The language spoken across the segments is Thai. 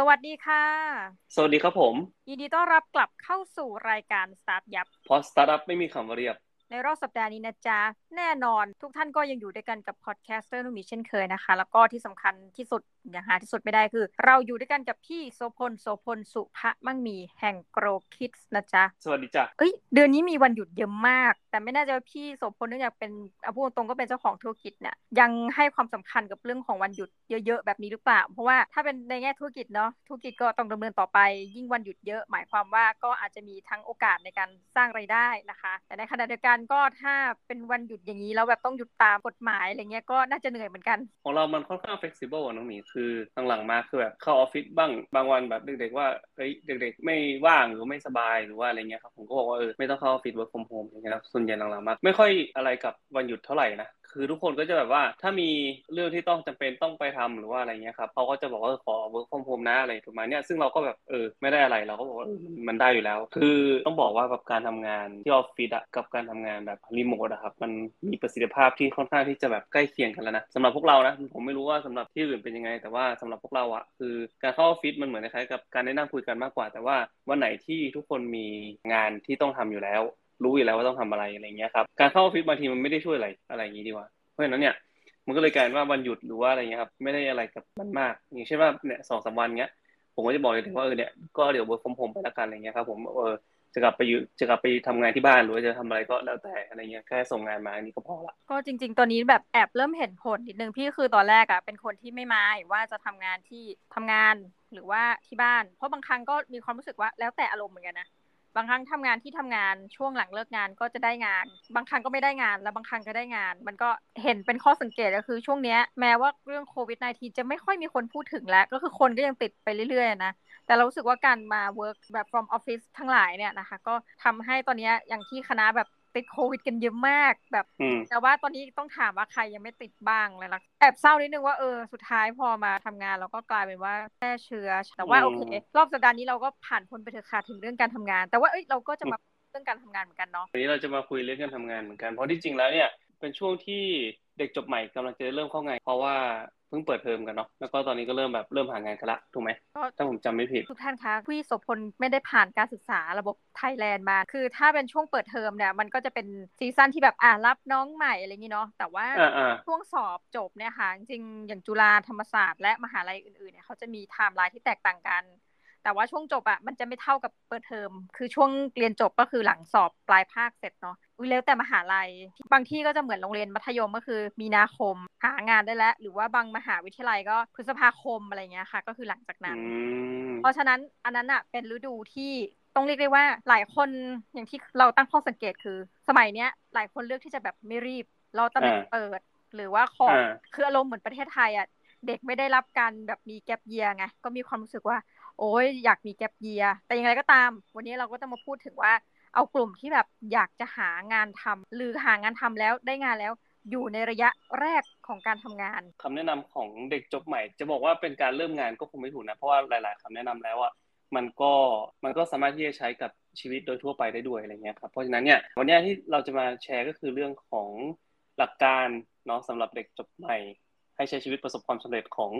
สวัสดีค่ะ สวัสดีครับผม ยินดีต้อนรับกลับเข้าสู่รายการสตาร์ทยับเพราะสตาร์ทอัพไม่มีคำว่าเรียบ ในรอบสัปดาห์นี้นะจ๊ะ แน่นอนทุกท่านก็ยังอยู่ด้วยกันกับ podcaster นุ่มีเช่นเคยนะคะ แล้วก็ที่สำคัญที่สุด อย่างหาที่สุดไม่ได้คือ เราอยู่ด้วยกันกับพี่โสพลโสพลสุภะมั่งมีแห่งโกรคิดนะจ๊ะ สวัสดีจ้ะเอ้ยเดือนนี้มีวันหยุดเยอะมาก แต่ไม่แน่ใจว่าพี่โสพลเนื่องจากเป็นเอาพูดตรงๆก็เป็นเจ้าของธุรกิจเนี่ยยังให้ความสำคัญกับเรื่องของวันหยุดเยอะๆแบบนี้หรือเปล่า เพราะว่าถ้าเป็นในแง่ธุรกิจเนาะธุรกิจก็ต้องดำเนินต่อไป ยิ่งวันหยุดเยอะ หมายความว่าก็อาจจะมีทั้งโอกาสในการสร้างไรายได้นะคะ แต่ในขณะเดียวกันก็ถ้าเป็นวันหยุดอย่างนี้แล้วแบบต้องหยุดตามกฎหมายอะไรเงี้ยก็น่าจะเหนื่อยเหมือนกัน ของเรามันค่อนข้างเฟ e ซิเบิลอะน้องหมีคือหลังๆมาคือแบบเข้าออฟฟิศบ้างบางวันแบบเด็กๆว่าเอ้ยเด็ก ๆ ไม่ว่างหรือไม่สบายหรือว่าอะไรเงี้ยครับผมก็บอกว่าเออไม่ต้องเข้าออฟฟิศ work from home อย่างเงี้ยครับส่วนใหญ่หลังๆมาไม่ค่อยอะไรกับวันหยุดเท่าไหร่นะคือทุกคนก็จะแบบว่าถ้ามีเรื่องที่ต้องจำเป็นต้องไปทำหรือว่าอะไรเงี้ยครับเขาก็จะบอกว่าขอ work from home นะอะไรประมาณเนี้ยซึ่งเราก็แบบเออไม่ได้อะไรเราก็บอกว่ามันได้อยู่แล้ว คือต้องบอกว่ากับการทำงานที่ออฟฟิศกับการทำงานแบบรีโมทอะครับมันมีประสิทธิภาพที่ค่อนข้างที่จะแบบใกล้เคียงกันแล้วนะสำหรับพวกเรานะผมไม่รู้ว่าสำหรับที่อื่นเป็นยังไง แต่ว่าสำหรับพวกเราอะคือการเข้าออฟฟิศมันเหมือนคล้ายกับการได้นั่งคุยกันมากกว่า แต่ว่าวันไหนที่ทุกคนมีงานที่ต้องทำอยู่แล้ว รู้อยู่แล้วว่าต้องทำอะไรอะไรเงี้ยครับการเข้าออฟฟิศบางทีมันไม่ได้ช่วยอะไรอะไรอย่างนี้ดีกว่าเพราะฉะนั้นเนี่ยมันก็เลยกลายว่าวันหยุดหรือว่าอะไรเงี้ยครับไม่ได้อะไรกับมันมาก อย่างเช่นว่าเนี่ยสองสามวันเงี้ยผมก็จะบอกเลยถึงว่าเออเนี่ยก็เดี๋ยว work from home ไปละกันอะไรเงี้ยครับผมเออจะกลับไปอยู่จะกลับไปทำงานที่บ้านหรือว่าจะทำอะไรก็แล้วแต่อะไรเงี้ยแค่ส่งงานมาอันนี้ก็พอละก็จริง ๆ ตอนนี้แบบแอบเริ่มเห็นผลนิดนึงพี่คือตอนแรกอะเป็นคนที่ไม่มาว่าจะทำงานที่ทำงานหรือว่าที่บ้าน เพราะบางครั้งก็มีความรู้สึกว่าแล้วแต่อารมณ์เหมือนกันนะ บางครั้งทำงานที่ทำงานช่วงหลังเลิกงานก็จะได้งาน บางครั้งก็ไม่ได้งาน แล้วบางครั้งก็ได้งาน มันก็เห็นเป็นข้อสังเกตก็คือช่วงเนี้ยแม้ว่าเรื่องโควิด -19 จะไม่ค่อยมีคนพูดถึงแล้ว ก็คือคนก็ยังติดไปเรื่อยๆนะแต่เรารู้สึกว่าการมา work แบบ from office ทั้งหลายเนี่ยนะคะ ก็ทำให้ตอนนี้อย่างที่คณะแบบ ติดโควิดกันเยอะมากแบบ แต่ว่าตอนนี้ต้องถามว่าใครยังไม่ติดบ้างเลยล่ะแอบเศร้านิดนึงว่าเออสุดท้ายพอมาทำงานเราก็กลายเป็นว่าแพร่เชื้อ แต่ว่าโอเครอบสัปดาห์นี้เราก็ผ่านพ้นไปเถอะค่ะถึงเรื่องการทำงาน แต่ว่าเอ้ยเราก็จะมาเรื่องการทำงานเหมือนกันเนาะวันนี้เราจะมาคุยเรื่องการทำงานเหมือนกันเพราะที่จริงแล้วเนี่ยเป็นช่วงที่เด็กจบใหม่กำลังจะเริ่มเข้างานเพราะว่า เพิ่งเปิดเทอมกันเนาะแล้วก็ตอนนี้ก็เริ่มแบบเริ่มหางานกันละถูกไหมถ้าผมจำไม่ผิดทุกท่านคะพี่โสพลไม่ได้ผ่านการศึกษาระบบไทยแลนด์มา คือถ้าเป็นช่วงเปิดเทอมเนี่ยมันก็จะเป็น season ที่แบบอ่ารับน้องใหม่อะไรอย่างนี้เนาะแต่ว่าช่วงสอบจบเนี่ยค่ะจริงอย่างจุฬาธรรมศาสตร์และมหาลัยอื่นๆเนี่ยเขาจะมีไทม์ไลน์ที่แตกต่างกัน แต่ว่าช่วงจบอะมันจะไม่เท่ากับเปิดเทอม คือช่วงเรียนจบก็คือหลังสอบปลายภาคเสร็จเนาะแล้วแต่มหาลัย บางที่ก็จะเหมือนโรงเรียนมัธยมก็คือ มีนาคมหางานได้แล้ว หรือว่าบางมหาวิทยาลัยก็พฤษภาคมอะไรเงี้ยค่ะ ก็คือหลังจากนั้น เพราะฉะนั้นอันนั้นอะเป็นฤดูที่ต้องเรียกได้ว่าหลายคนอย่างที่เราตั้งข้อสังเกตคือ สมัยเนี้ยหลายคนเลือกที่จะแบบไม่รีบ เราตำแหน่งเปิด หรือว่าขอคืออารมณ์เหมือนประเทศไทยอะเด็กไม่ได้รับการแบบมีแกลบเยียไงก็มีความรู้สึกว่า โอ้ยอยากมีแกลบเยีย แต่อย่างไรก็ตาม วันนี้เราก็จะมาพูดถึงว่า เอากลุ่มที่แบบอยากจะหางานทำหรือหางานทำแล้วได้งานแล้ว อยู่ในระยะแรกของการทำงานคำแนะนำของเด็กจบใหม่ จะบอกว่าเป็นการเริ่มงานก็คงไม่ถูกนะ เพราะว่าหลาย ๆคำแนะนำแล้วอะมันก็มันก็สามารถที่จะใช้กับชีวิตโดยทั่วไปได้ด้วยอะไรเงี้ยครับเพราะฉะนั้นเนี่ยวันนี้ที่เราจะมาแชร์ก็คือเรื่องของหลักการเนาะสำหรับเด็กจบใหม่ ให้ใช้ชีวิตประสบความสำเร็จของ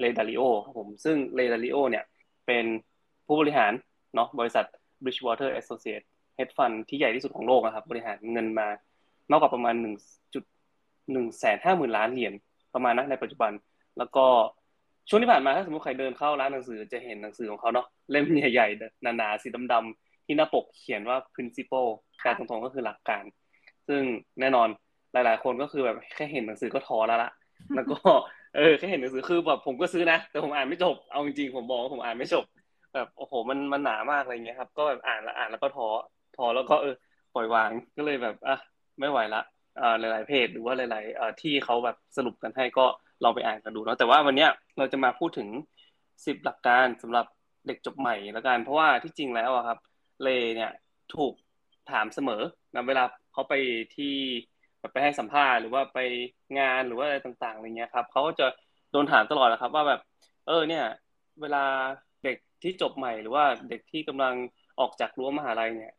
เลดาริโอครับผมซึ่งเลดาริโอเนี่ย เป็นผู้บริหารเนาะบริษัท Bridgewater Associates Hedge Fund ที่ใหญ่ที่สุดของโลกนะครับ บริหารเงินมามากกว่าประมาณ1 1แสนห้าหมื่นล้านเหรียญประมาณนั้นในปัจจุบัน แล้วก็ช่วงที่ผ่านมาถ้าสมมติใครเดินเข้าร้านหนังสือจะเห็นหนังสือของเขาเนาะเล่มใหญ่ๆหนาๆสีดำๆที่หน้าปกเขียนว่า principle การตรงๆก็คือหลักการ ซึ่งแน่นอนหลายๆ คนก็คือแบบแค่เห็นหนังสือก็ท้อแล้วละแล้วก็ เออแค่เห็นหนังสือคือแบบผมก็ซื้อนะ แต่ผมอ่านไม่จบเอาจริงๆผมบอกว่าผมอ่านไม่จบ แบบโอ้โหมันมันหนามากอะไรเงี้ยครับ ก็แบบอ่านแล้วอ่านแล้วก็ท้อท้อแล้วก็เออปล่อยวางก็เลยแบบอะไม่ไหวละอ่าหลาย ๆ เพจหรือว่าหลายๆอ่ที่เขาแบบสรุปกันให้ก็ลองไปอ่านกันดูเนาะแต่ว่าวันเนี้ยเราจะมาพูดถึงสิบหลักการสำหรับเด็กจบใหม่ละกันเพราะว่าที่จริงแล้วอะครับเลเนี่ยถูกถามเสมอนะเวลาเขาไปที่ ไปให้สัมภาษณ์หรือว่าไปงานหรือว่าอะไรต่างๆอะไรเงี้ยครับเขาก็จะโดนถามตลอดนะครับ ว่าแบบ เออ เนี่ย เวลาเด็กที่จบใหม่ หรือว่าเด็กที่กำลังออกจากรั้วมหาลัยเนี่ย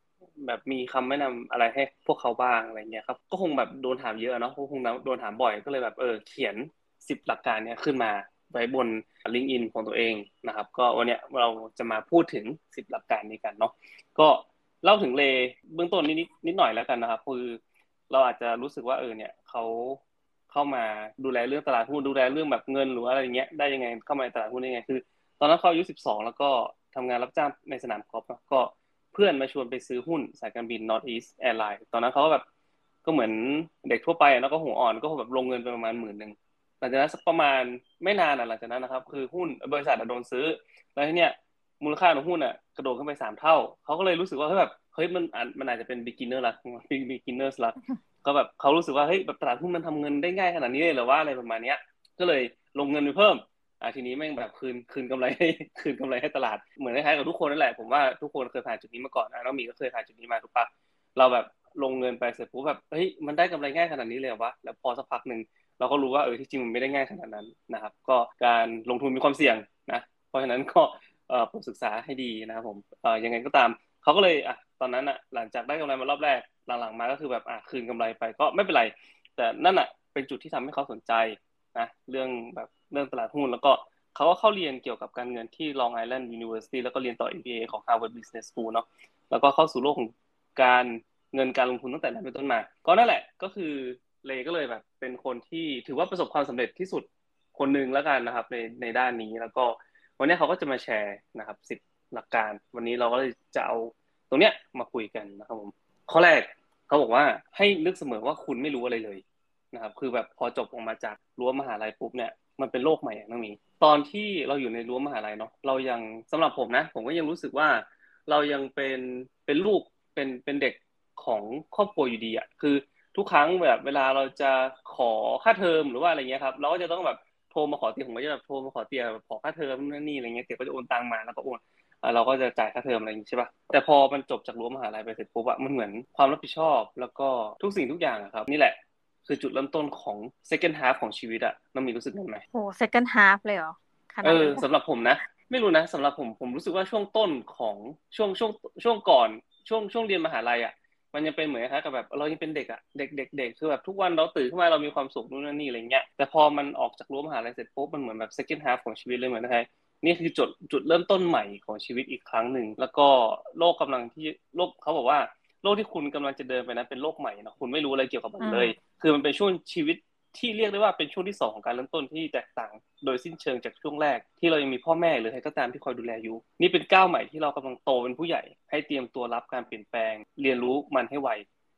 แบบมีคำแนะนำอะไรให้พวกเขาบ้างอะไรเงี้ยครับ ก็คงแบบโดนถามเยอะเนาะคงโดนถามบ่อยก็เลยแบบเออเขียนสิบหลักการเนี้ยขึ้นมาไว้บนลิงก์อินของตัวเองนะครับ ก็วันนี้เราจะมาพูดถึงสิบหลักการนี้กันเนาะก็เล่าถึงเลเบื้องต้นนิดนิดหน่อยแล้วกันนะครับคือ เราอาจจะรู้สึกว่าเออเนี่ยเขาเข้ามาดูแลเรื่องตลาดหุ้นดูแลเรื่องแบบเงินหรืออะไรเงี้ยได้ยังไงเข้ามาในตลาดหุ้นได้ยังไงคือ ตอนนั้นเขาอายุสิบสองแล้วก็ทำงานรับจ้างในสนามกอล์ฟก็เพื่อนมาชวนไปซื้อหุ้นสายการบิน North East Airlines ตอนนั้นเขาแบบก็เหมือนเด็กทั่วไปแล้วก็หัวอ่อนก็แบบลงเงินไปประมาณหมื่นหนึ่งหลังจากนั้นสักประมาณไม่นานหลังจากนั้นนะครับ คือหุ้นบริษัทโดนซื้อ แล้วทีเนี้ย มูลค่าของหุ้นอะกระโดดขึ้นไปสามเท่า เขาก็เลยรู้สึกว่าเฮ้ยแบบเฮ้ยมันมันอาจจะเป็น beginner ละ beginner ละก็แบบเขารู้สึกว่าเฮ้ยแบบตลาดหุ้นมันทำเงินได้ง่ายขนาดนี้เลยหรือว่าอะไรประมาณเนี้ย ก็เลยลงเงินไปเพิ่มอ่าทีนี้แม่งแบบคืนคืนกำไรให้คืนกำไรให้ตลาดเหมือนคล้ายๆกับทุกคนนั่นแหละผมว่าทุกคนเคยผ่านจุดนี้มาก่อนนะน้องมีก็เคยผ่านจุดนี้มาถูกปะเราแบบลงเงินไปเสร็จปุ๊บแบบเฮ้ยมันได้กำไรง่ายขนาดนี้เลยวะแล้วพอสักพักหนึ่งเราก็รู้ว่าเออที่จริงมันไม่ได้ง่ายขนาดนั้นนะครับ ก็การลงทุนมีความเสี่ยงนะเพราะฉะนั้นก็ ผมศึกษาให้ดีนะครับผมออยังไงก็ตามเขาก็เลยอะตอนนั้นอะหลังจากได้กำไรมารอบแรกหลังๆมาก็คือแบบอะคืนกำไรไปก็ไม่เป็นไร แต่นั่นอะเป็นจุดที่ทำให้เขาสนใจนะเรื่องแบบเรื่องตลาดหุ้นแล้วก็เขาก็เข้าเรียนเกี่ยวกับการเงินที่ Long Island University แล้วก็เรียนต่อ MBA ของ Harvard Business School เนาะแล้วก็เข้าสู่โลกของการเงินการลงทุนตั้งแต่นั้นเป็นต้นมา ก็นั่นแหละก็คือเลก็เลยแบบเป็นคนที่ถือว่าประสบความสำเร็จที่สุดคนหนึ่งแล้วกันนะครับในในด้านนี้แล้วก็ วันนี้เขาก็จะมาแชร์นะครับสิบหลักการ วันนี้เราก็เลยจะเอาตรงเนี้ยมาคุยกันนะครับผมข้อแรกเขาบอกว่าให้นึกเสมอว่าคุณไม่รู้อะไรเลยนะครับ คือแบบพอจบออกมาจากรั้วมหาลัยปุ๊บเนี่ยมันเป็นโลกใหม่อย่างนั้นมีตอนที่เราอยู่ในรั้วมหาลัยเนาะเรายังสำหรับผมนะ ผมก็ยังรู้สึกว่าเรายังเป็นเป็นลูกเป็นเป็นเด็กของครอบครัวอยู่ดีอะคือทุกครั้งแบบเวลาเราจะขอค่าเทอมหรือว่าอะไรเงี้ยครับ เราก็จะต้องแบบ โทรมาขอเตียผมก็จะแบบโทรมาขอเตียขอค่าเทอมนั่นนี่อะไรเงี้ยเตียก็จะโอนตังมาแล้วก็โอนเราก็จะจ่ายค่าเทอมอะไรอย่างนี้ใช่ป่ะแต่พอมันจบจากรั้วมหาลัยไปเสร็จปุ๊บอะมันเหมือนความรับผิดชอบ แล้วก็ทุกสิ่งทุกอย่างครับ นี่แหละคือจุดเริ่มต้นของ second half ของชีวิตอะน้องมีรู้สึกยังไงโอ้ second half เลยเหรอเออสำหรับผมนะ ไม่รู้นะสำหรับผมผมรู้สึกว่าช่วงต้นของช่วงช่วงช่วงก่อนช่วงช่วงเรียนมหาลัยอะ มันยังเป็นเหมือนคล้ายกับแบบเรายังเป็นเด็กอะเด็กเด็กเด็กคือแบบทุกวันเราตื่นขึ้นมาเรามีความสุขนู่นนี่อะไรเงี้ยแต่พอมันออกจากรั้วมหาลัยเสร็จปุ๊บมันเหมือนแบบ second half ของชีวิตเลยเหมือนนะนี่คือจุดจุดเริ่มต้นใหม่ของชีวิตอีกครั้งหนึ่งแล้วก็โลกกำลังที่โลกเขาบอกว่าโลกที่คุณกำลังจะเดินไปนั้นเป็นโลกใหม่นะคุณไม่รู้อะไรเกี่ยวกับมันเลย คือมันเป็นช่วงชีวิต ที่เรียกได้ว่าเป็นช่วงที่สองของการเริ่มต้นที่แตกต่าง โดยสิ้นเชิงจากช่วงแรก ที่เรายังมีพ่อแม่หรือใครก็ตามที่คอยดูแลอยู่ นี่เป็นก้าวใหม่ที่เรากำลังโตเป็นผู้ใหญ่ ให้เตรียมตัวรับการเปลี่ยนแปลง เรียนรู้มันให้ไว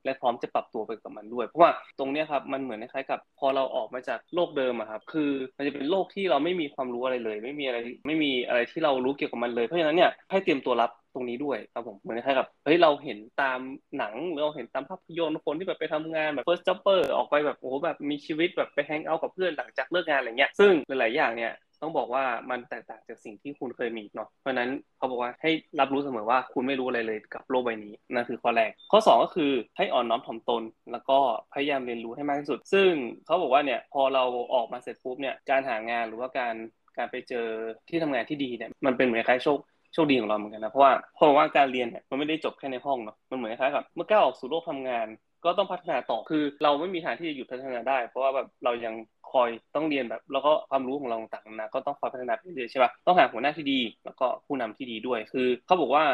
และพร้อมจะปรับตัวไปกับมันด้วย เพราะว่าตรงนี้ครับมันเหมือนคล้ายกับ พอเราออกมาจากโลกเดิมอะครับคือมันจะเป็นโลกที่เราไม่มีความรู้อะไรเลย ไม่มีอะไรไม่มีอะไรที่เรารู้เกี่ยวกับมันเลยเพราะฉะนั้นเนี่ยให้เตรียมตัวรับตรงนี้ด้วยครับผมเหมือนคล้ายกับเฮ้ยเราเห็นตามหนังเราเห็นตามภาพยนตร์คนที่แบบไปทำงานแบบ first jobber ออกไปแบบโอ้แบบมีชีวิตแบบไปแฮงเอาท์กับเพื่อนหลังจากเลิกงานอะไรเงี้ยซึ่งหลาย ๆ อย่างเนี่ย ต้องบอกว่ามันแตกต่างจากสิ่งที่คุณเคยมีเนาะเพราะนั้นเขาบอกว่าให้รับรู้เสมอว่าคุณไม่รู้อะไรเลยกับโลกใบนี้นั่นคือข้อแรก ข้อ 2 ก็คือให้อ่อนน้อมถ่อมตน แล้วก็พยายามเรียนรู้ให้มากที่สุด ซึ่งเขาบอกว่าเนี่ยพอเราออกมาเสร็จปุ๊บเนี่ยการหางานหรือว่าการการไปเจอที่ทำงานที่ดีเนี่ยมันเป็นเหมือนคล้ายโชคโชคดีของเราเหมือนกันนะเพราะว่าเพราะว่าการเรียนเนี่ยมันไม่ได้จบแค่ในห้องเนาะมันเหมือนคล้ายกับเมื่อก้าวออกสู่โลกทำงานก็ต้องพัฒนาต่อคือเราไม่มีทางที่จะหยุดพัฒนาได้ เพราะว่าแบบเรายัง คอยต้องเรียนแบบ แล้วก็ความรู้ของเราต่างๆนะก็ต้องคอยพัฒนาไปเรื่อยใช่ป่ะต้องหาหัวหน้าที่ดี แล้วก็ผู้นำที่ดีด้วย คือเขาบอกว่า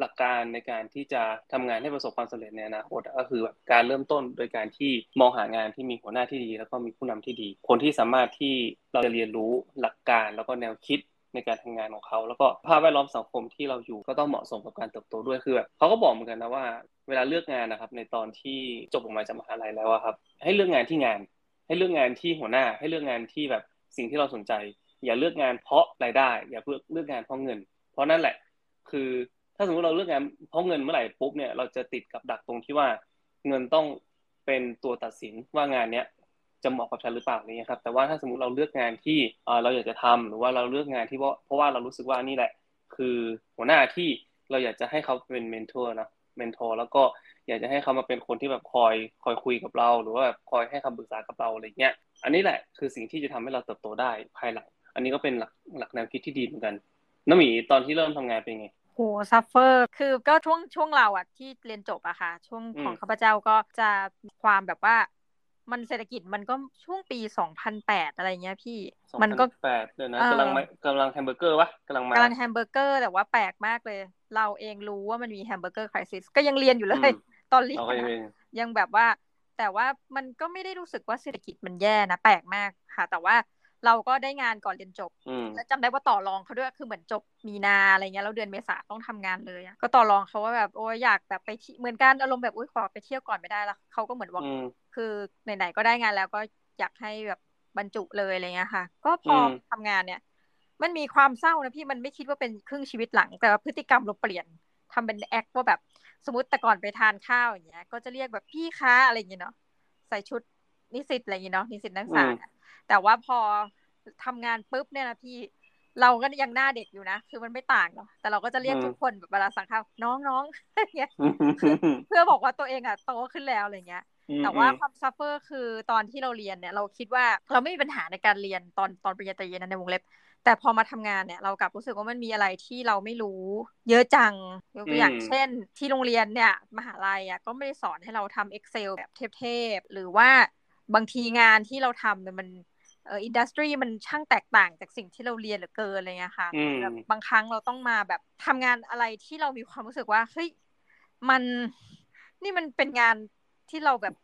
หลักการในการที่จะทำงานให้ประสบความสำเร็จในอนาคตก็คือแบบการเริ่มต้นโดยการที่มองหางานที่มีหัวหน้าที่ดี แล้วก็มีผู้นำที่ดี คนที่สามารถที่เราจะเรียนรู้หลักการแล้วก็แนวคิดในการทำงานของเขา แล้วก็ภาพแวดล้อมสังคมที่เราอยู่ก็ต้องเหมาะสมกับการเติบโตด้วยคือแบบเขาก็บอกเหมือนกันนะว่าเวลาเลือกงานนะครับในตอนที่จบออกมาจากมหาลัยแล้วครับ ให้เลือกงานที่งาน ให้เลือกงานที่หัวหน้า ให้เลือกงานที่แบบสิ่งที่เราสนใจ อย่าเลือกงานเพราะรายได้ อย่าเลือกเลือกงานเพราะเงิน เพราะนั่นแหละ คือถ้าสมมติเราเลือกงานเพราะเงินเมื่อไหร่ปุ๊บเนี่ยเราจะติดกับดักตรงที่ว่าเงินต้องเป็นตัวตัดสินว่างานเนี้ยจะเหมาะกับฉันหรือเปล่านี่ครับแต่ว่าถ้าสมมติเราเลือกงานที่เราอยากจะทำหรือว่าเราเลือกงานที่เพราะเพราะว่าเรารู้สึกว่านี่แหละ คือหัวหน้าที่เราอยากจะให้เขาเป็น mentor นะ mentor แล้วก็อยากจะให้เขามาเป็นคนที่แบบคอยคอยคุยกับเรา หรือว่าแบบคอยให้คำปรึกษากับเราอะไรเงี้ยอันนี้แหละคือสิ่งที่จะทำให้เราเติบโตได้ภายหลัง อันนี้ก็เป็นหลักหลักแนวคิดที่ดีเหมือนกันน้องหมีตอนที่เริ่มทำงานเป็นไงโห suffer คือก็ช่วงช่วงเราอะที่เรียนจบอะค่ะ ช่วงของข้าพเจ้าก็จะความแบบว่า มันเศรษฐกิจมันก็ช่วงปีสองพันแปดอะไรเงี้ยพี่ มันก็แปดเดี๋ยวนะกำลังกำลังแฮมเบอร์เกอร์วะกำลังมากำลังแฮมเบอร์เกอร์แต่ว่าแปลกมากเลย เราเองรู้ว่ามันมี hamburger crisis ก็ยังเรียนอยู่เลย ตอนเรียนยังแบบว่า แต่ว่ามันก็ไม่ได้รู้สึกว่าเศรษฐกิจมันแย่นะแปลกมากค่ะ แต่ว่าเราก็ได้งานก่อนเรียนจบแล้วจำได้ว่าต่อรองเขาด้วยคือเหมือนจบมีนาอะไรเงี้ยแล้วเดือนเมษาต้องทำงานเลยก็ต่อรองเขาว่าแบบโอ้ยอยากแบบไปเหมือนกันอารมณ์แบบอุ้ยขอไปเที่ยวก่อนไม่ได้แล้วเขาก็เหมือนว่า คือไหนๆก็ได้งานแล้วก็อยากให้แบบบรรจุเลยอะไรเงี้ยค่ะ ก็พอทำงานเนี่ย มันมีความเศร้านะพี่มันไม่คิดว่าเป็นครึ่งชีวิตหลัง แต่ว่าพฤติกรรมเราเปลี่ยนทำเป็นแอคว่าแบบสมมติแต่ก่อนไปทานข้าวอย่างเงี้ย ก็จะเรียกแบบพี่ค้าอะไรอย่างเงี้ยเนาะใส่ชุดนิสิตอะไรอย่างเงี้ยเนาะนิสิตนักศึกษาแต่ว่าพอทำงานปุ๊บเนี่ยนะพี่เราก็ยังหน้าเด็กอยู่นะ คือมันไม่ต่างเนาะแต่เราก็จะเรียกทุกคนแบบเวลาสั่งข้าวน้องน้องอะไรเงี้ยเพื่อบอกว่าตัวเองอะโตขึ้นแล้วอะไรเงี้ย แต่ว่าความ suffer คือตอนที่เราเรียนเนี่ย เราคิดว่าเราไม่มีปัญหาในการเรียนตอนตอนปริญญาตรีนะในวงเล็บ แต่พอมาทำงานเนี่ยเรากลับรู้สึกว่ามันมีอะไรที่เราไม่รู้ เยอะจังยกตัวอย่างเช่น ที่โรงเรียนเนี่ยมหาลัยอะก็ไม่ได้สอนให้เราทำ Excel แบบเทพๆหรือว่าบางทีงานที่เราทำเนี่ยมันเออ industry มันช่างแตกต่างจากสิ่งที่เราเรียนเหลือเกินอะไรเงี้ยค่ะแบบบางครั้งเราต้องมาแบบทำงานอะไรที่เรามีความรู้สึกว่าเฮ้ยมันนี่มันเป็นงาน ที่เราแบบ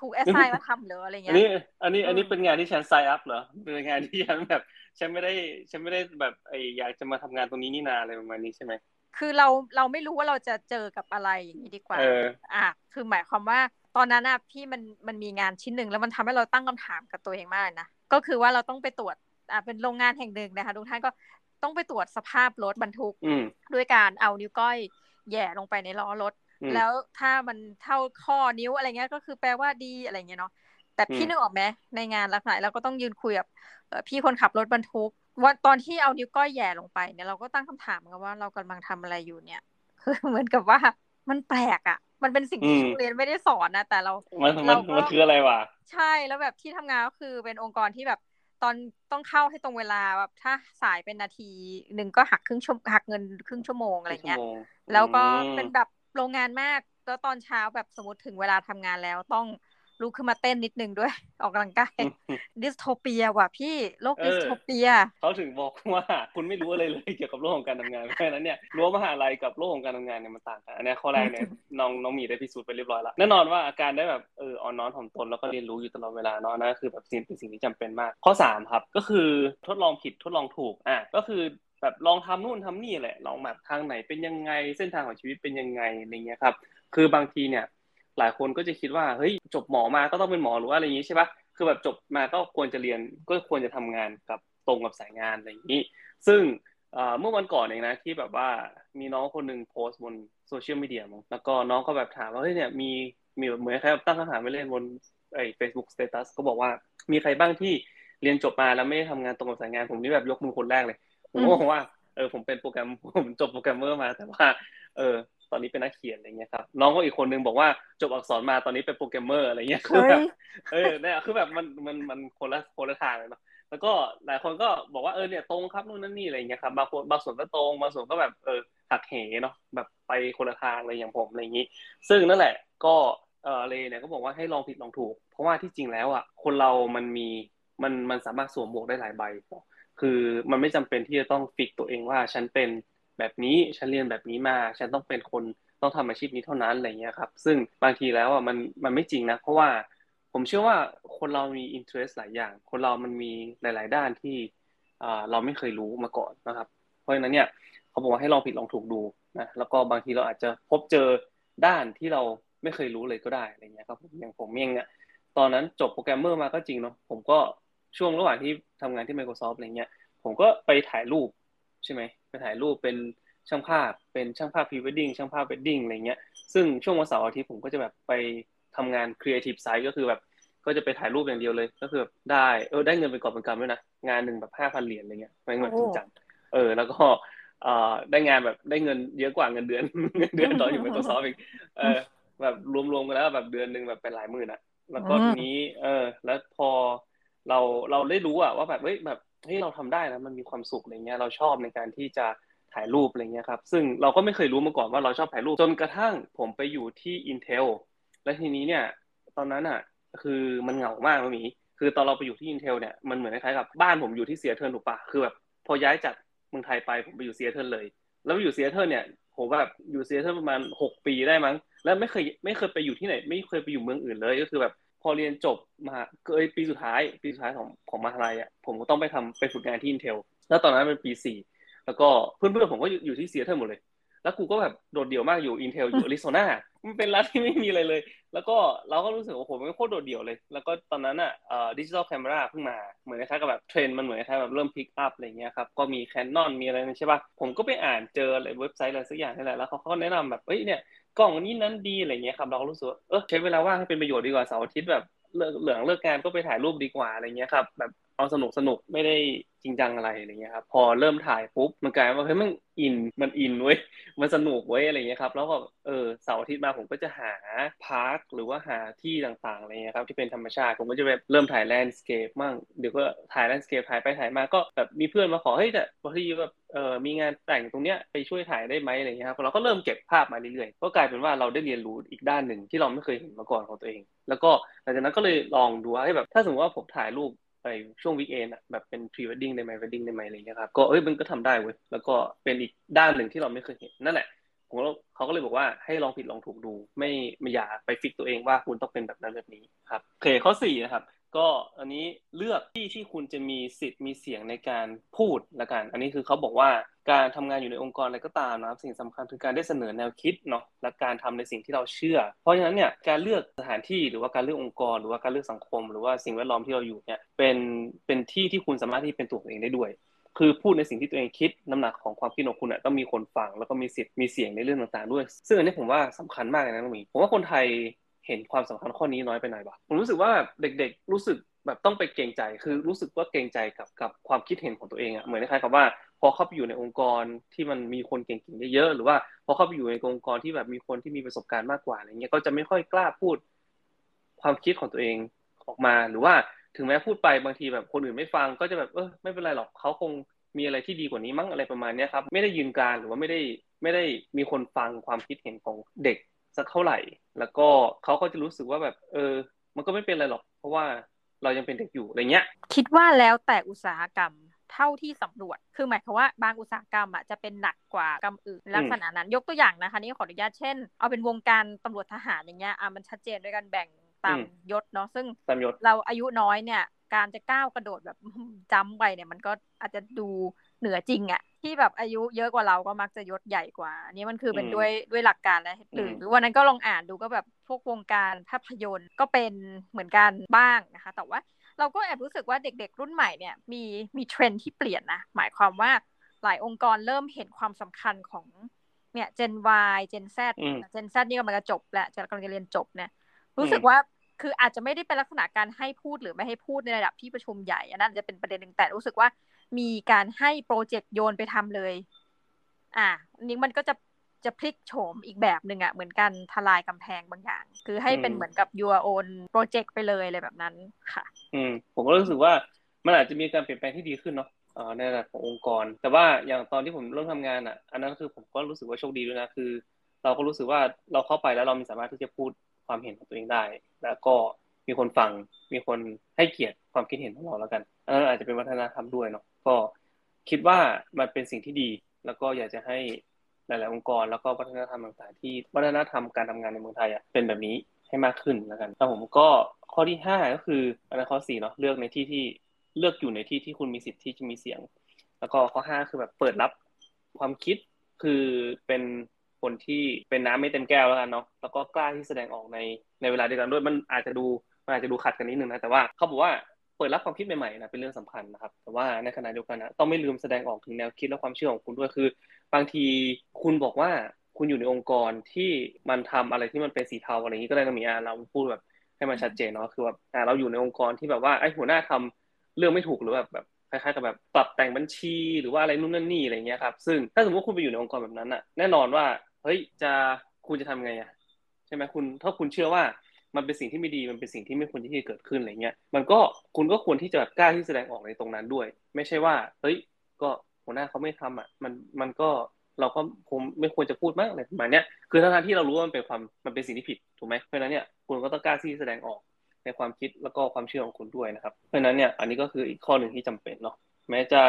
ถูกแอสไซน์มาทำหรืออะไรเงี้ยอันนี้ อันนี้อันนี้เป็นงานที่ฉันไซอัพเหรอเป็นงานที่ฉันแบบฉันไม่ได้ฉันไม่ได้แบบไออยากจะมาทำงานตรงนี้นี่นาอะไรประมาณนี้ใช่ไหมคือเราเราไม่รู้ว่าเราจะเจอกับอะไรอย่างนี้ดีกว่าอะคือหมายความว่าตอนนั้นอะพี่มันมันมีงานชิ้นหนึ่งแล้วมันทำให้เราตั้งคำถามกับตัวเองมากนะก็คือว่าเราต้องไปตรวจอ่าเป็นโรงงานแห่งหนึ่งนะคะทุกท่านก็ต้องไปตรวจสภาพรถบรรทุกด้วยการเอานิ้วก้อยแย่ลงไปในล้อรถ แล้วถ้ามันเท่าข้อนิ้วอะไรเงี้ยก็คือแปลว่าดีอะไรเงี้ยเนาะแต่พี่นึกออกไหมในงานลักษณะเราก็ต้องยืนคุยกับพี่คนขับรถบรรทุก ว่าตอนที่เอานิ้วก้อยแย่ลงไปเนี่ยเราก็ตั้งคำถามกันว่าเรากำลังทำอะไรอยู่เนี่ยคือเหมือนกับว่ามันแปลกอะ่ะ มันเป็นสิ่งที่โรงเรียนไม่ได้สอนนะแต่เรามันมันมันคืออะไรวะใช่แล้วแบบที่ทำงานก็คือเป็นองค์กรที่แบบตอนต้องเข้าให้ตรงเวลาแบบถ้าสายเป็นนาทีหนึ่งก็หักครึ่งชั่วหักเงินครึ่งชั่วโมงอะไรเงี้ยแล้วก็เป็นแบบ โรงงานมากแล้วตอนเช้าแบบสมมติถึงเวลาทำงานแล้วต้องลุกขึ้นมาเต้นนิดนึงด้วย ออกกำลังกาย dystopia ว่ะพี่โลก dystopiaเขาถึงบอกว่า คุณไม่รู้อะไรเลยเกี่ยวกับโลกของการทำงานเพราะฉะนั้นเนี่ยรั้วมหาลัยกับโลกของการทำงานเนี่ยมันต่างกันอันนี้ข้อแรกเนี่ยน้องน้องมีได้พิสูจน์ไปเรียบร้อยแล้วแน่นอนว่าอาการได้แบบเอออ่อนน้อมถ่อมตนแล้วก็เรียนรู้อยู่ตลอดเวลาเนาะนั่นคือแบบสิ่งเป็นสิ่งที่จำเป็นมาก ข้อ 3 ครับ ก็คือทดลองผิดทดลองถูกอะก็คือ แบบลองทำนู่นทำนี่แหละ ลองแบบทางไหนเป็นยังไง เส้นทางของชีวิตเป็นยังไงอะไรเงี้ยครับ คือบางทีเนี่ย หลายคนก็จะคิดว่าเฮ้ยจบหมอมาก็ต้องเป็นหมอหรือว่าอะไรอย่างนี้ใช่ปะคือแบบจบมาก็ควรจะเรียนก็ควรจะทำงานกับตรงกับสายงานอะไรอย่างนี้ ซึ่งเมื่อวันก่อนเองนะที่แบบว่ามีน้องคนหนึ่งโพสต์บนโซเชียลมีเดียมั้งแล้วก็น้องก็แบบถามว่าเฮ้ยเนี่ยมีมีแบบเหมือนใครตั้งคำถามไปเล่นบนไอ้ Facebook status ก็บอกว่ามีใครบ้างที่เรียนจบมาแล้วไม่ได้ทำงานตรงกับสายงานผมนี่แบบยกมือคนแรกเลย ผมก็บอกว่าเออผมเป็นโปรแกรมผมจบโปรแกรมเมอร์มา แต่ว่า เออ ตอนนี้เป็นนักเขียนอะไรเงี้ยครับน้องก็อีกคนนึงบอกว่าจบอักษรมาตอนนี้เป็นโปรแกรมเมอร์อะไรเงี้ยคือแบบเออเนี่ยคือแบบมันมันมันคนละคนละทางเลยเนาะแล้วก็หลายคนก็บอกว่าเออเนี่ยตรงครับนู่นนั่นนี่อะไรเงี้ยครับบางคนบางส่วนก็ตรงบางส่วนก็แบบเออหักเหเนาะแบบไปคนละทางอะไรอย่างผมอะไรอย่างนี้ ซึ่งนั่นแหละก็เออเลเนี่ยก็บอกว่าให้ลองผิดลองถูก เพราะว่าที่จริงแล้วอะคนเรามันมีมันมันสามารถสวมหมวกได้หลายใบ คือมันไม่จำเป็นที่จะต้องฟิกตัวเองว่า ฉันเป็นแบบนี้ฉันเรียนแบบนี้มา ฉันต้องเป็นคนต้องทำอาชีพนี้เท่านั้นอะไรเงี้ยครับ ซึ่งบางทีแล้วอะมันมันไม่จริงนะ เพราะว่าผมเชื่อว่าคนเรามี interest หลายอย่าง คนเรามันมีหลาย ๆ ด้านที่เราไม่เคยรู้มาก่อนนะครับ เพราะฉะนั้นเนี่ยเขาบอกว่าให้ลองผิดลองถูกดูนะแล้วก็บางทีเราอาจจะพบเจอด้านที่เราไม่เคยรู้เลยก็ได้อะไรเงี้ยครับอย่างผมเองเนี่ยตอนนั้นจบโปรแกรมเมอร์มาก็จริงเนาะผมก็ ช่วงระหว่างที่ทำงานที่ Microsoft อะไรเงี้ย ผมก็ไปถ่ายรูปใช่ไหมไปถ่ายรูปเป็นช่างภาพ เป็นช่างภาพพรีเวดดิ้งช่างภาพ wedding อะไรเงี้ย ซึ่งช่วงวันเสาร์อาทิตย์ผมก็จะแบบไปทำงาน creative side ก็คือแบบก็จะไปถ่ายรูปอย่างเดียวเลย ก็คือได้เออได้เงินเป็นกอบเป็นกำด้วยนะงานหนึ่งแบบห้าพันเหรียญอะไรเงี้ยไม่เงินจริงจังเออ แล้วก็เอ่อได้งานแบบได้เงินเยอะกว่าเงินเดือนเงินเดือนตอนอยู่เป็นตัวซอฟอีกเออแบบรวมๆกันแล้วแบบเดือนหนึ่งแบบเป็นหลายหมื่นอะแล้วก็ทีนี้ เออ แล้วพอ เราเราได้รู้อะว่าแบบเฮ้ยแบบเฮ้ยเราทำได้นะมันมีความสุขอะไรเงี้ยเราชอบในการที่จะถ่ายรูปอะไรเงี้ยครับซึ่งเราก็ไม่เคยรู้มาก่อนว่าเราชอบถ่ายรูปจนกระทั่งผมไปอยู่ที่ Intel และทีนี้เนี่ย ตอนนั้นอะคือมันเหงามากมันมีคือตอนเราไปอยู่ที่ Intel เนี่ยมันเหมือนคล้ายๆกับบ้านผมอยู่ที่เซียเทิร์นถูกปะคือแบบพอย้ายจากเมืองไทยไปผมไปอยู่เซียเทิร์นเลย แล้วอยู่เซียเทิร์นเนี่ยผมแบบอยู่เซียเทิร์นประมาณหกปีได้มั้ง แล้วไม่เคยไม่เคยไปอยู่ที่ไหน ไม่เคยไปอยู่เมืองอื่นเลยก็คือแบบ พอเรียนจบมาเกยปีสุดท้าย ปีสุดท้ายของของมหาลัยอะผมก็ต้องไปทำไปฝึกงานที่ Intel แล้วตอนนั้นเป็นปีสี่แล้วก็เพื่อนๆผมก็อยู่ที่เซียเทิร์นหมดเลย แล้วกูก็แบบโดดเดี่ยวมากอยู่ Intel อยู่อริโซนามันเป็นรัฐที่ไม่มีอะไรเลย แล้วก็เราก็รู้สึกว่าผมมันโคตรโดดเดี่ยวเลย แล้วก็ตอนนั้นอะ digital camera เพิ่งมา เหมือนคล้ายกับแบบเทรนมันเหมือนคล้ายแบบเริ่ม pick up อะไรเงี้ยครับ ก็มี Canon มีอะไรใช่ป่ะ ผมก็ไปอ่านเจออะไรเว็บไซต์อะไรสักอย่างนี่แหละ แล้วเขาแนะนำแบบ เอ้ยเนี่ย กล้องนี้นั้นดีอะไรเงี้ยครับเราก็รู้สึกเออใช้เวลาว่างให้เป็นประโยชน์ดีกว่าเสาร์อาทิตย์แบบเลิกเรียนเลิกงานก็ไปถ่ายรูปดีกว่าอะไรเงี้ยครับแบบ เอาสนุกสนุกไม่ได้จริงจังอะไรอะไรเงี้ยครับพอเริ่มถ่ายปุ๊บมันกลายว่าเฮ้ยมันอินมันอินเว้ยมันสนุกเว้ยอะไรเงี้ยครับแล้วก็เออเสาร์อาทิตย์มาผมก็จะหา park หรือว่าหาที่ต่างๆอะไรเงี้ยครับที่เป็นธรรมชาติผมก็จะแบบเริ่มถ่าย landscape มั่งเดี๋ยวก็ถ่าย landscape ถ่ายไปถ่ายมาก็แบบมีเพื่อนมาขอเฮ้ยแต่บางทีแบบเออมีงานแต่งตรงเนี้ยไปช่วยถ่ายได้ไหมอะไรเงี้ยครับเราก็เริ่มเก็บภาพมาเรื่อยๆก็กลายเป็นว่าเราได้เรียนรู้อีกด้านหนึ่งที่เราไม่เคยเห็นมาก่อนของตัวเอง แล้วก็หลังจากนั้นก็เลยลองดูว่าแบบถ้าสมมติว่าผมถ่ายรูป ไปช่วง weekend อะแบบเป็นพรีเวดดิ้งได้ไหม wedding ได้ไหมอะไรเงี้ยครับก็เอ้ยมันก็ทำได้เว้ยแล้วก็เป็นอีกด้านหนึ่งที่เราไม่เคยเห็นนั่นแหละผมเขาก็เลยบอกว่าให้ลองผิดลองถูกดู ไม่ไม่อย่าไป fix ตัวเองว่าคุณต้องเป็นแบบนั้นแบบนี้ครับโอเคข้อสี่นะครับ ก็อันนี้เลือกที่ที่คุณจะมีสิทธิ์มีเสียงในการพูดละกัน อันนี้คือเขาบอกว่าการทำงานอยู่ในองค์กรอะไรก็ตามนะครับสิ่งสำคัญคือการได้เสนอแนวคิดเนาะและการทำในสิ่งที่เราเชื่อ เพราะฉะนั้นเนี่ยการเลือกสถานที่หรือว่าการเลือกองค์กร หรือว่าการเลือกสังคม หรือว่าสิ่งแวดล้อมที่เราอยู่เนี่ยเป็นเป็นที่ที่คุณสามารถที่เป็นตัวเองได้ด้วย คือพูดในสิ่งที่ตัวเองคิดน้ำหนักของความคิดของคุณต้องมีคนฟังแล้วก็มีสิทธิ์มีเสียงในเรื่องต่างๆด้วย ซึ่งอันนี้ผมว่าสำคัญมากเลยนะน้องมีผมว่าคนไทย เห็นความสำคัญข้อนี้น้อยไปหน่อยบ้างผมรู้สึกว่าเด็กๆ รู้สึกแบบต้องไปเกรงใจ คือรู้สึกว่าเกรงใจกับกับความคิดเห็นของตัวเองอะเหมือนคล้ายๆกับว่าพอเข้าไปอยู่ในองค์กรที่มันมีคนเก่งๆเยอะๆหรือว่าพอเข้าไปอยู่ในองค์กรที่แบบมีคนที่มีประสบการณ์มากกว่าอะไรเงี้ยก็จะไม่ค่อยกล้าพูดความคิดของตัวเองออกมา หรือว่าถึงแม้พูดไปบางทีแบบคนอื่นไม่ฟัง ก็จะแบบเออไม่เป็นไรหรอกเขาคงมีอะไรที่ดีกว่านี้มั้งอะไรประมาณนี้ครับไม่ได้ยืนการหรือว่าไม่ได้ไม่ได้มีคนฟังความคิดเห็นของเด็ก สักเท่าไหร่ แล้วก็เขาก็จะรู้สึกว่าแบบ เออ มันก็ไม่เป็นไรหรอก เพราะว่าเรายังเป็นเด็กอยู่อะไรเงี้ย คิดว่าแล้วแต่อุตสาหกรรมเท่าที่สำรวจ คือหมายความว่าบางอุตสาหกรรมอะจะเป็นหนักกว่ากรรมอื่นลักษณะนั้น ยกตัวอย่างนะคะ นี่ขออนุญาตเช่น เอาเป็นวงการตำรวจทหารอย่างเงี้ย อะมันชัดเจนด้วยกันแบ่งตามยศเนาะ ซึ่งเราอายุน้อยเนี่ย การจะก้าวกระโดดแบบจำไปเนี่ยมันก็อาจจะดู เหนือจริงอะที่แบบอายุเยอะกว่าเราก็มักจะยศใหญ่กว่านี่มันคือเป็นด้วยด้วยหลักการและหรือวันนั้นก็ลองอ่านดูก็แบบพวกวงการภาพยนตร์ก็เป็นเหมือนกันบ้างนะคะ แต่ว่าเราก็แอบรู้สึกว่าเด็กๆ รุ่นใหม่เนี่ยมีมีเทรนที่เปลี่ยนนะ หมายความว่าหลายองค์กรเริ่มเห็นความสำคัญของเนี่ย Gen Y Gen Z Gen Z นี่กำลังจะจบแล้วจะกำลังจะเรียนจบเนี่ยรู้สึกว่าคืออาจจะไม่ได้เป็นลักษณะการให้พูดหรือไม่ให้พูดในระดับที่ประชุมใหญ่อันนั้นจะเป็นประเด็นหนึ่งแต่รู้สึกว่า มีการให้โปรเจกต์โยนไปทำเลย อ่านี้มันก็จะจะพลิกโฉมอีกแบบหนึ่งอะเหมือนกันทลายกำแพงบางอย่าง คือให้เป็นเหมือนกับ your own project ไปเลยอะไรแบบนั้นค่ะ อืม ผมก็รู้สึกว่ามันอาจจะมีการเปลี่ยนแปลงที่ดีขึ้นเนาะในระดับขององค์กร แต่ว่าอย่างตอนที่ผมเริ่มทำงานอะ อันนั้นคือผมก็รู้สึกว่าโชคดีด้วยนะคือ เราก็รู้สึกว่าเราเข้าไปแล้วเรามีสามารถที่จะพูดความเห็นของตัวเองได้ แล้วก็ มีคนฟัง มีคนให้เกียรติความคิดเห็นของเราแล้วกันอันนั้นอาจจะเป็นวัฒนธรรมด้วยเนาะก็คิดว่ามันเป็นสิ่งที่ดี แล้วก็อยากจะให้หลาย ๆ องค์กร แล้วก็วัฒนธรรมต่าง ๆ ที่วัฒนธรรมการทำงานในเมืองไทยอะเป็นแบบนี้ให้มากขึ้นแล้วกันแต่ผมก็ข้อที่ห้าก็คืออันนั้นข้อสี่เนาะเลือกในที่ที่เลือกอยู่ในที่ที่คุณมีสิทธิ์ที่จะมีเสียง แล้วก็ข้อห้าคือแบบเปิดรับความคิดคือเป็นคนที่เป็นน้ำไม่เต็มแก้วแล้วกันเนาะแล้วก็กล้าที่แสดงออกในในเวลาเดียวกันด้วยมันอาจจะดู มันอาจจะดูขัดกันนิดนึงนะแต่ว่าเขาบอกว่าเปิดรับความคิดใหม่ๆนะเป็นเรื่องสำคัญนะครับแต่ว่าในขณะเดียวกันนะต้องไม่ลืมแสดงออกถึงแนวคิดและความเชื่อของคุณด้วยคือ บางทีคุณบอกว่าคุณอยู่ในองค์กรที่มันทำอะไรที่มันเป็นสีเทาอะไรอย่างนี้ก็ได้นะมีอะเราพูดแบบให้มันชัดเจนเนาะคือแบบอ่าเราอยู่ในองค์กรที่แบบว่าไอ้หัวหน้าทำเรื่องไม่ถูกหรือแบบแบบคล้ายๆกับแบบปรับแต่งบัญชีหรือว่าอะไรนู่นนั่นนี่อะไรเงี้ยครับซึ่งถ้าสมมติคุณไปอยู่ในองค์กรแบบนั้นอะแน่นอนว่าเฮ้ยจะคุณจะทำไงอะใช่ไหมคุณถ้าคุณเชื่อว่า มันเป็นสิ่งที่ไม่ดีมันเป็นสิ่งที่ไม่ควรที่จะเกิดขึ้นอะไรเงี้ยมันก็คุณก็ควรที่จะแบบกล้าที่แสดงออกในตรงนั้นด้วย ไม่ใช่ว่าเฮ้ยก็หัวหน้าเขาไม่ทำอะมันมันก็เราก็คงไม่ควรจะพูดมากอะไรประมาณนี้ยคือทั้งที่เรารู้ว่ามันเป็นความมันเป็นสิ่งที่ผิดถูกไหมเพราะนั้นเนี่ยคุณก็ต้องกล้าที่แสดงออกในความคิดแล้วก็ความเชื่อของคุณด้วยนะครับเพราะนั้นเนี่ยอันนี้ก็คืออีกข้อหนึ่งที่จำเป็นเนาะแม้จะ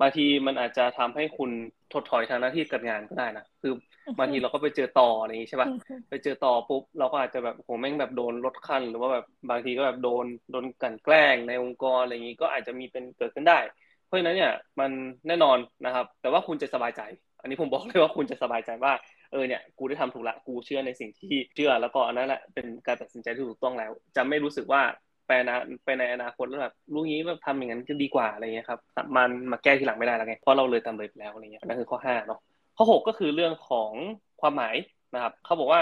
บางทีมันอาจจะทำให้คุณถดถอยทางหน้าที่การงานก็ได้นะคือบางทีเราก็ไปเจอต่ออะไรอย่างนี้ใช่ป่ะไปเจอต่อปุ๊บเราก็อาจจะแบบโหแม่งแบบโดนลดขั้น หรือว่าแบบบางทีก็แบบโดนโดนกันแกล้งในองค์กรอะไรอย่างนี้ก็อาจจะมีเป็นเกิดขึ้นได้ เพราะฉะนั้นเนี่ยมันแน่นอนนะครับ แต่ว่าคุณจะสบายใจ อันนี้ผมบอกเลยว่าคุณจะสบายใจว่าเออเนี่ยกูได้ทำถูกละกูเชื่อในสิ่งที่เชื่อแล้วก็อันนั้นแหละเป็นการตัดสินใจที่ถูกต้องแล้ว จะไม่รู้สึกว่า ไปนะไปในอนาคตแล้วแบบรู้งี้แบบทำอย่างนั้นจะดีกว่าอะไรเงี้ยครับมันมาแก้ทีหลังไม่ได้แล้วไงเพราะเราเลยตามเลยไปแล้วอะไรเงี้ยนั่นคือข้อห้าเนาะข้อหกก็คือเรื่องของความหมายนะครับเขาบอกว่า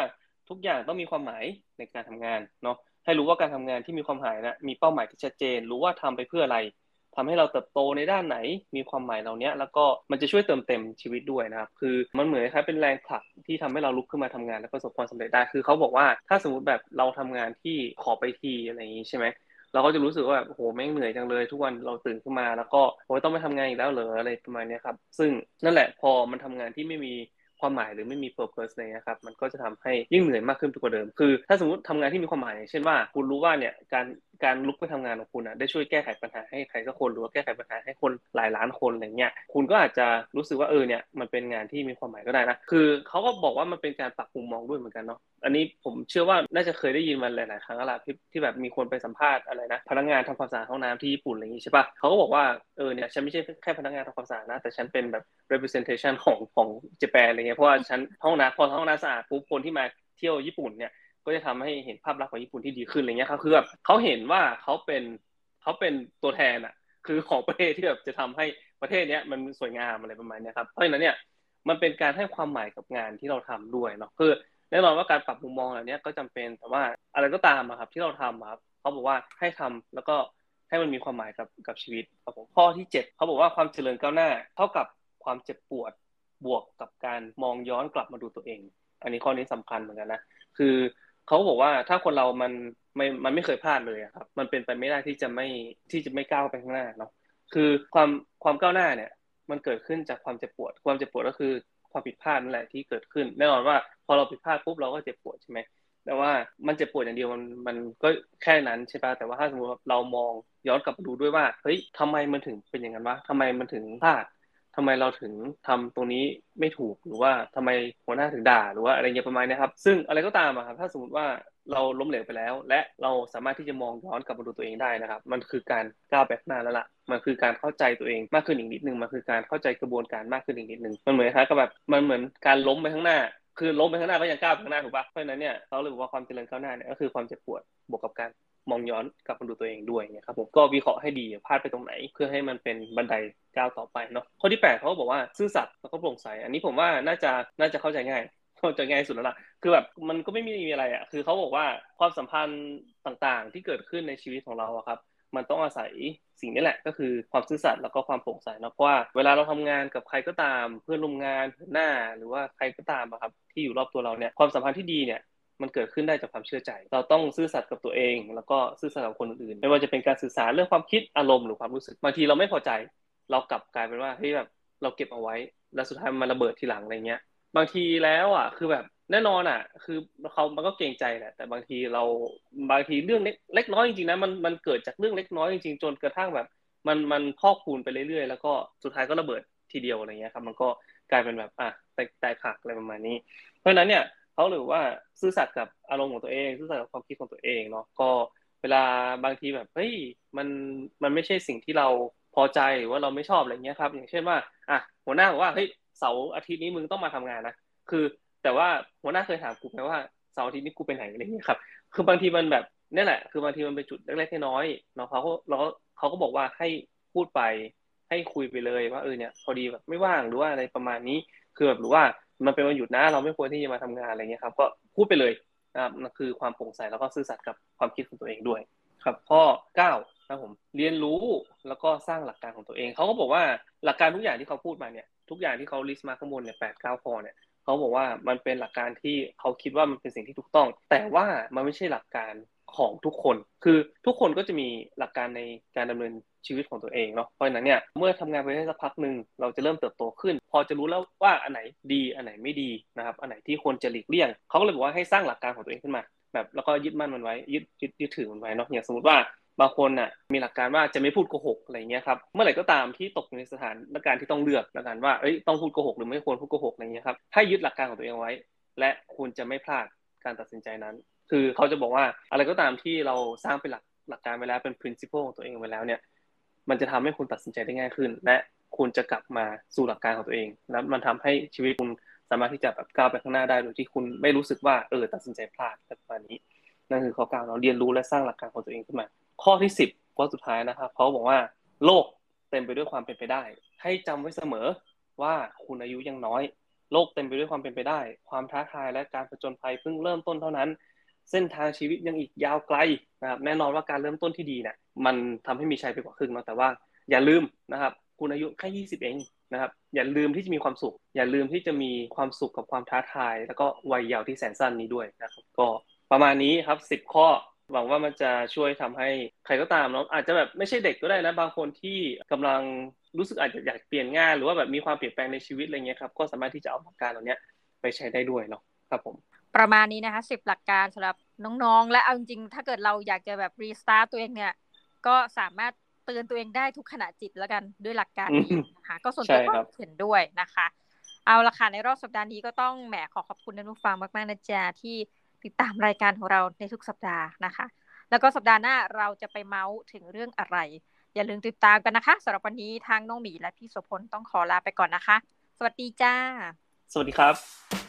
ทุกอย่างต้องมีความหมายในการทำงานเนาะให้รู้ว่าการทำงานที่มีความหมายนะมีเป้าหมายที่ชัดเจน รู้ว่าทำไปเพื่ออะไร ทำให้เราเติบโตในด้านไหนมีความหมายเหล่านี้แล้วก็มันจะช่วยเติมเต็มชีวิตด้วยนะครับ คือมันเหมือนคล้ายเป็นแรงผลักที่ทำให้เราลุกขึ้นมาทำงานแล้วประสบความสำเร็จได้คือเขาบอกว่าถ้าสมมติแบบเราทำงานที่ขอไปทีอะไรอย่างนี้ใช่ไหมเราก็จะรู้สึกว่าแบบโหแม่งเหนื่อยจังเลยทุกวันเราตื่นขึ้นมา แล้วก็โอ้ยต้องไปทำงานอีกแล้วเหรออะไรประมาณนี้ครับซึ่งนั่นแหละพอมันทำงานที่ไม่มี ความหมายหรือไม่มี purpose เลยนะครับมันก็จะทำให้ยิ่งเหนื่อยมากขึ้นกว่าเดิม คือ ถ้าสมมติทำงานที่มีความหมายเช่นว่า คุณรู้ว่าเนี่ยการการลุกไปทำงานของคุณอะได้ช่วยแก้ไขปัญหาให้ใครสักคนหรือว่าแก้ไขปัญหาให้คนหลายล้านคนอะไรเงี้ยคุณก็อาจจะรู้สึกว่าเออเนี่ยมันเป็นงานที่มีความหมายก็ได้นะคือเขาก็บอกว่ามันเป็นการปรับมุมมองด้วยเหมือนกันเนาะอันนี้ผมเชื่อว่าน่าจะเคยได้ยินมาหลายๆครั้งแล้วล่ะที่ที่แบบมีคนไปสัมภาษณ์อะไรนะพนักงานทำความสะอาดห้องน้ำที่ญี่ปุ่นอะไรอย่างนี้ใช่ปะเขาก็บอกว่าเออเนี่ยฉันไม่ใช่แค่พนักงานทำความสะอาดนะแต่ฉันเป็นแบบ representation ของของเจแปนอะไรเงี้ยเพราะว่าฉันห้องน้ำพอห้องน้ำสะอาดปุ๊บคนที่มาเที่ยวญี่ปุ่นเนี่ย ก็จะทำให้เห็นภาพลักษณ์ของญี่ปุ่นที่ดีขึ้นอะไรเงี้ยครับคือแบบเขาเห็นว่าเขาเป็นเขาเป็นตัวแทนอะ คือของประเทศที่แบบจะทำให้ประเทศเนี้ยมันสวยงามอะไรประมาณนี้ครับเพราะฉะนั้นเนี่ยมันเป็นการให้ความหมายกับงานที่เราทำด้วยเนาะคือแน่นอนว่าการปรับมุมมองเหล่านี้ก็จำเป็นแต่ว่าอะไรก็ตามครับที่เราทำครับเขาบอกว่าให้ทำแล้วก็ให้มันมีความหมายกับกับชีวิตครับผมข้อที่ 7เขาบอกว่าความเจริญก้าวหน้า เท่ากับความเจ็บปวด บวกกับการมองย้อนกลับมาดูตัวเอง อันนี้ข้อนี้สำคัญเหมือนกันนะคือเขาบอกว่าถ้าคนเรามันไม่มันไม่เคยพลาดเลยครับ มันเป็นไปไม่ได้ที่จะไม่ที่จะไม่ก้าวไปข้างหน้าเนาะคือความความก้าวหน้าเนี่ย มันเกิดขึ้นจากความเจ็บปวด ความเจ็บปวดก็คือความผิดพลาดนั่นแหละที่เกิดขึ้นแน่นอนว่า พอเราผิดพลาดปุ๊บเราก็เจ็บปวดใช่ไหมแต่ว่ามันเจ็บปวดอย่างเดียวมันมันก็แค่นั้นใช่ปะแต่ว่าถ้าสมมติเรามองย้อนกลับมาดูด้วยว่าเฮ้ยทำไมมันถึงเป็นอย่างนั้นวะทำไมมันถึงพลาด ทำไมเราถึงทำตรงนี้ไม่ถูกหรือว่าทำไมหัวหน้าถึงด่าหรือว่าอะไรเงี้ยประมาณนี้ครับ ซึ่งอะไรก็ตามอะครับถ้าสมมติว่าเราล้มเหลวไปแล้ว และเราสามารถที่จะมองย้อนกลับมาดูตัวเองได้นะครับ มันคือการก้าวไปข้างหน้าแล้วล่ะมันคือการเข้าใจตัวเองมากขึ้นอีกนิดนึงมันคือการเข้าใจกระบวนการมากขึ้นอีกนิดนึงมันเหมือนครับกับแบบมันเหมือนการล้มไปข้างหน้าคือล้มไปข้างหน้าก็ยังก้าวไปข้างหน้าถูกปะเพราะฉะนั้นเนี่ยเขาเลยบอกว่าความเจริญก้าวหน้าเนี่ยก็คือความเจ็บปวดบวกกับการ มองย้อนกลับมาดูตัวเองด้วยเนี่ยครับผมก็วิเคราะห์ให้ดีพลาดไปตรงไหน เพื่อให้มันเป็นบันไดก้าวต่อไปเนาะข้อที่ 8เขาบอกว่าซื่อสัตย์แล้วก็โปร่งใส อันนี้ผมว่าน่าจะน่าจะเข้าใจง่ายเข้าใจง่ายสุดแล้วล่ะคือแบบมันก็ไม่มีอะไรอะคือเขาบอกว่าความสัมพันธ์ต่างๆ ที่เกิดขึ้นในชีวิตของเราครับมันต้องอาศัยสิ่งนี้แหละ ก็คือความซื่อสัตย์แล้วก็ความโปร่งใสนะเพราะว่าเวลาเราทำงานกับใครก็ตาม เพื่อนร่วมงานหน้า หรือว่าใครก็ตามอะครับที่อยู่รอบตัวเราเนี่ยความสัมพันธ์ที่ดีเนี่ย มันเกิดขึ้นได้จากความเชื่อใจ เราต้องซื่อสัตย์กับตัวเอง แล้วก็ซื่อสัตย์กับคนอื่น ไม่ว่าจะเป็นการสื่อสารเรื่องความคิดอารมณ์หรือความรู้สึก บางทีเราไม่พอใจ เรากลับกลายเป็นว่าเฮ้ยแบบเราเก็บเอาไว้ แล้วสุดท้ายมันระเบิดทีหลังอะไรเงี้ย บางทีแล้วอะคือแบบแน่นอนอะ คือเขามันก็เกรงใจแหละ แต่บางทีเราบางทีเรื่องเล็กน้อยจริงๆนะมันมันเกิดจากเรื่องเล็กน้อยจริงๆจนกระทั่งแบบ มันมันพอกพูนไปเรื่อยๆ แล้วก็สุดท้ายก็ระเบิดทีเดียวอะไรเงี้ยครับ มันก็กลายเป็นแบบอะแตกแตกหักอะไรประมาณนี้ เพราะฉะนั้นเนี่ย เขาหรือว่าซื่อสัตย์กับอารมณ์ของตัวเอง ซื่อสัตย์กับความคิดของตัวเองเนาะก็เวลาบางทีแบบเฮ้ยมันมันไม่ใช่สิ่งที่เราพอใจหรือว่าเราไม่ชอบอะไรเงี้ยครับ อย่างเช่นว่าอะหัวหน้าบอกว่าเฮ้ยเสาร์อาทิตย์นี้มึงต้องมาทำงานนะคือ แต่ว่าหัวหน้าเคยถามกูไหมว่าเสาร์อาทิตย์นี้กูไปไหนอะไรเงี้ยครับ คือบางทีมันแบบนี่แหละ คือบางทีมันเป็นจุดเล็กๆน้อยๆเนาะเขาเราเขาก็บอกว่าให้พูดไปให้คุยไปเลยว่าเออเนี่ยพอดีแบบไม่ว่างหรือว่าอะไรประมาณนี้คือแบบหรือว่า มันเป็นวันหยุดนะเราไม่ควรที่จะมาทำงานอะไรเงี้ยครับ ก็พูดไปเลยนะครับนั่นคือความโปร่งใสแล้วก็ซื่อสัตย์กับความคิดของตัวเองด้วย ครับ ข้อ9นะผมเรียนรู้แล้วก็สร้างหลักการของตัวเองเขาก็บอกว่าหลักการทุกอย่างที่เขาพูดมาเนี่ยทุกอย่างที่เขาลิสต์มาข้างบนเนี่ยแปดเก้าข้อเนี่ยเขาบอกว่ามันเป็นหลักการที่เขาคิดว่ามันเป็นสิ่งที่ถูกต้อง แต่ว่ามันไม่ใช่หลักการของทุกคน คือทุกคนก็จะมีหลักการในการดำเนิน ชีวิตของตัวเองเนาะเพราะฉะนั้นเนี่ยเมื่อทำงานไปได้สักพักหนึ่งเราจะเริ่มเติบโตขึ้น พอจะรู้แล้วว่าอันไหนดีอันไหนไม่ดีนะครับอันไหนที่ควรจะหลีกเลี่ยงเขาก็เลยบอกว่าให้สร้างหลักการของตัวเองขึ้นมาแบบแล้วก็ยึดมั่นมันไว้ยึดยึดยึดถือมันไว้เนาะอย่างสมมติว่าบางคนอะมีหลักการว่าจะไม่พูดโกหกอะไรเงี้ยครับเมื่อไหร่ก็ตามที่ตกในสถานการณ์ที่ต้องเลือกแล้วกันว่าเอ้ยต้องพูดโกหกหรือไม่ควรพูดโกหกอะไรเงี้ยครับให้ยึดหลักการของตัวเองไว้ และคุณจะไม่พลาดการตัดสินใจนั้น คือเขาจะบอกว่าอะไรก็ตามที่เราสร้างเป็นหลักหลักการไปแล้วเป็น principle ของตัวเองไว้แล้วเนี่ย มันจะทำให้คุณตัดสินใจได้ง่ายขึ้น และคุณจะกลับมาสู่หลักการของตัวเองแล้วมันทำให้ชีวิตคุณสามารถที่จะแบบก้าวไปข้างหน้าได้โดยที่คุณไม่รู้สึกว่าเออตัดสินใจพลาดแบบนี้นั่นคือข้อก้าวเราเรียนรู้และสร้างหลักการของตัวเองขึ้นมา ข้อที่สิบข้อสุดท้ายนะครับเขาบอกว่าโลกเต็มไปด้วยความเป็นไปได้ ให้จำไว้เสมอว่าคุณอายุยังน้อย โลกเต็มไปด้วยความเป็นไปได้ ความท้าทายและการผจญภัยเพิ่งเริ่มต้นเท่านั้น เส้นทางชีวิตยังอีกยาวไกลนะครับแน่นอนว่าการเริ่มต้นที่ดีเนี่ย มันทำให้มีชัยไปกว่าครึ่งเนาะแต่ว่าอย่าลืมนะครับ คุณอายุแค่ยี่สิบเองนะครับ อย่าลืมที่จะมีความสุข อย่าลืมที่จะมีความสุขกับความท้าทาย แล้วก็วัยเยาว์ที่แสนสั้นนี้ด้วยนะครับก็ประมาณนี้ครับสิบข้อหวังว่ามันจะช่วยทำให้ใครก็ตามเนาะอาจจะแบบไม่ใช่เด็กก็ได้นะบางคนที่กำลังรู้สึกอาจจะอยากเปลี่ยนงานหรือว่าแบบมีความเปลี่ยนแปลงในชีวิตอะไรเงี้ยครับก็สามารถที่จะเอาหลักการเหล่านี้ไปใช้ได้ด้วยเนาะครับผม ประมาณนี้นะคะสิบหลักการสำหรับน้องๆ และเอาจริงๆถ้าเกิดเราอยากจะแบบรีสตาร์ตตัวเองเนี่ย ก็สามารถเตือนตัวเองได้ทุกขณะจิตแล้วกันด้วยหลักการนี้นะคะก็ส่วนตัวก็เห็นด้วยนะคะ เอาละค่ะในรอบสัปดาห์นี้ก็ต้องแหมขอขอบคุณท่านผู้ฟังมากๆนะจ๊ะที่ติดตามรายการของเราในทุกสัปดาห์นะคะ แล้วก็สัปดาห์หน้าเราจะไปเมาส์ถึงเรื่องอะไร อย่าลืมติดตามกันนะคะสำหรับวันนี้ทางน้องหมีและพี่โสพลต้องขอลาไปก่อนนะคะ สวัสดีจ้า สวัสดีครับ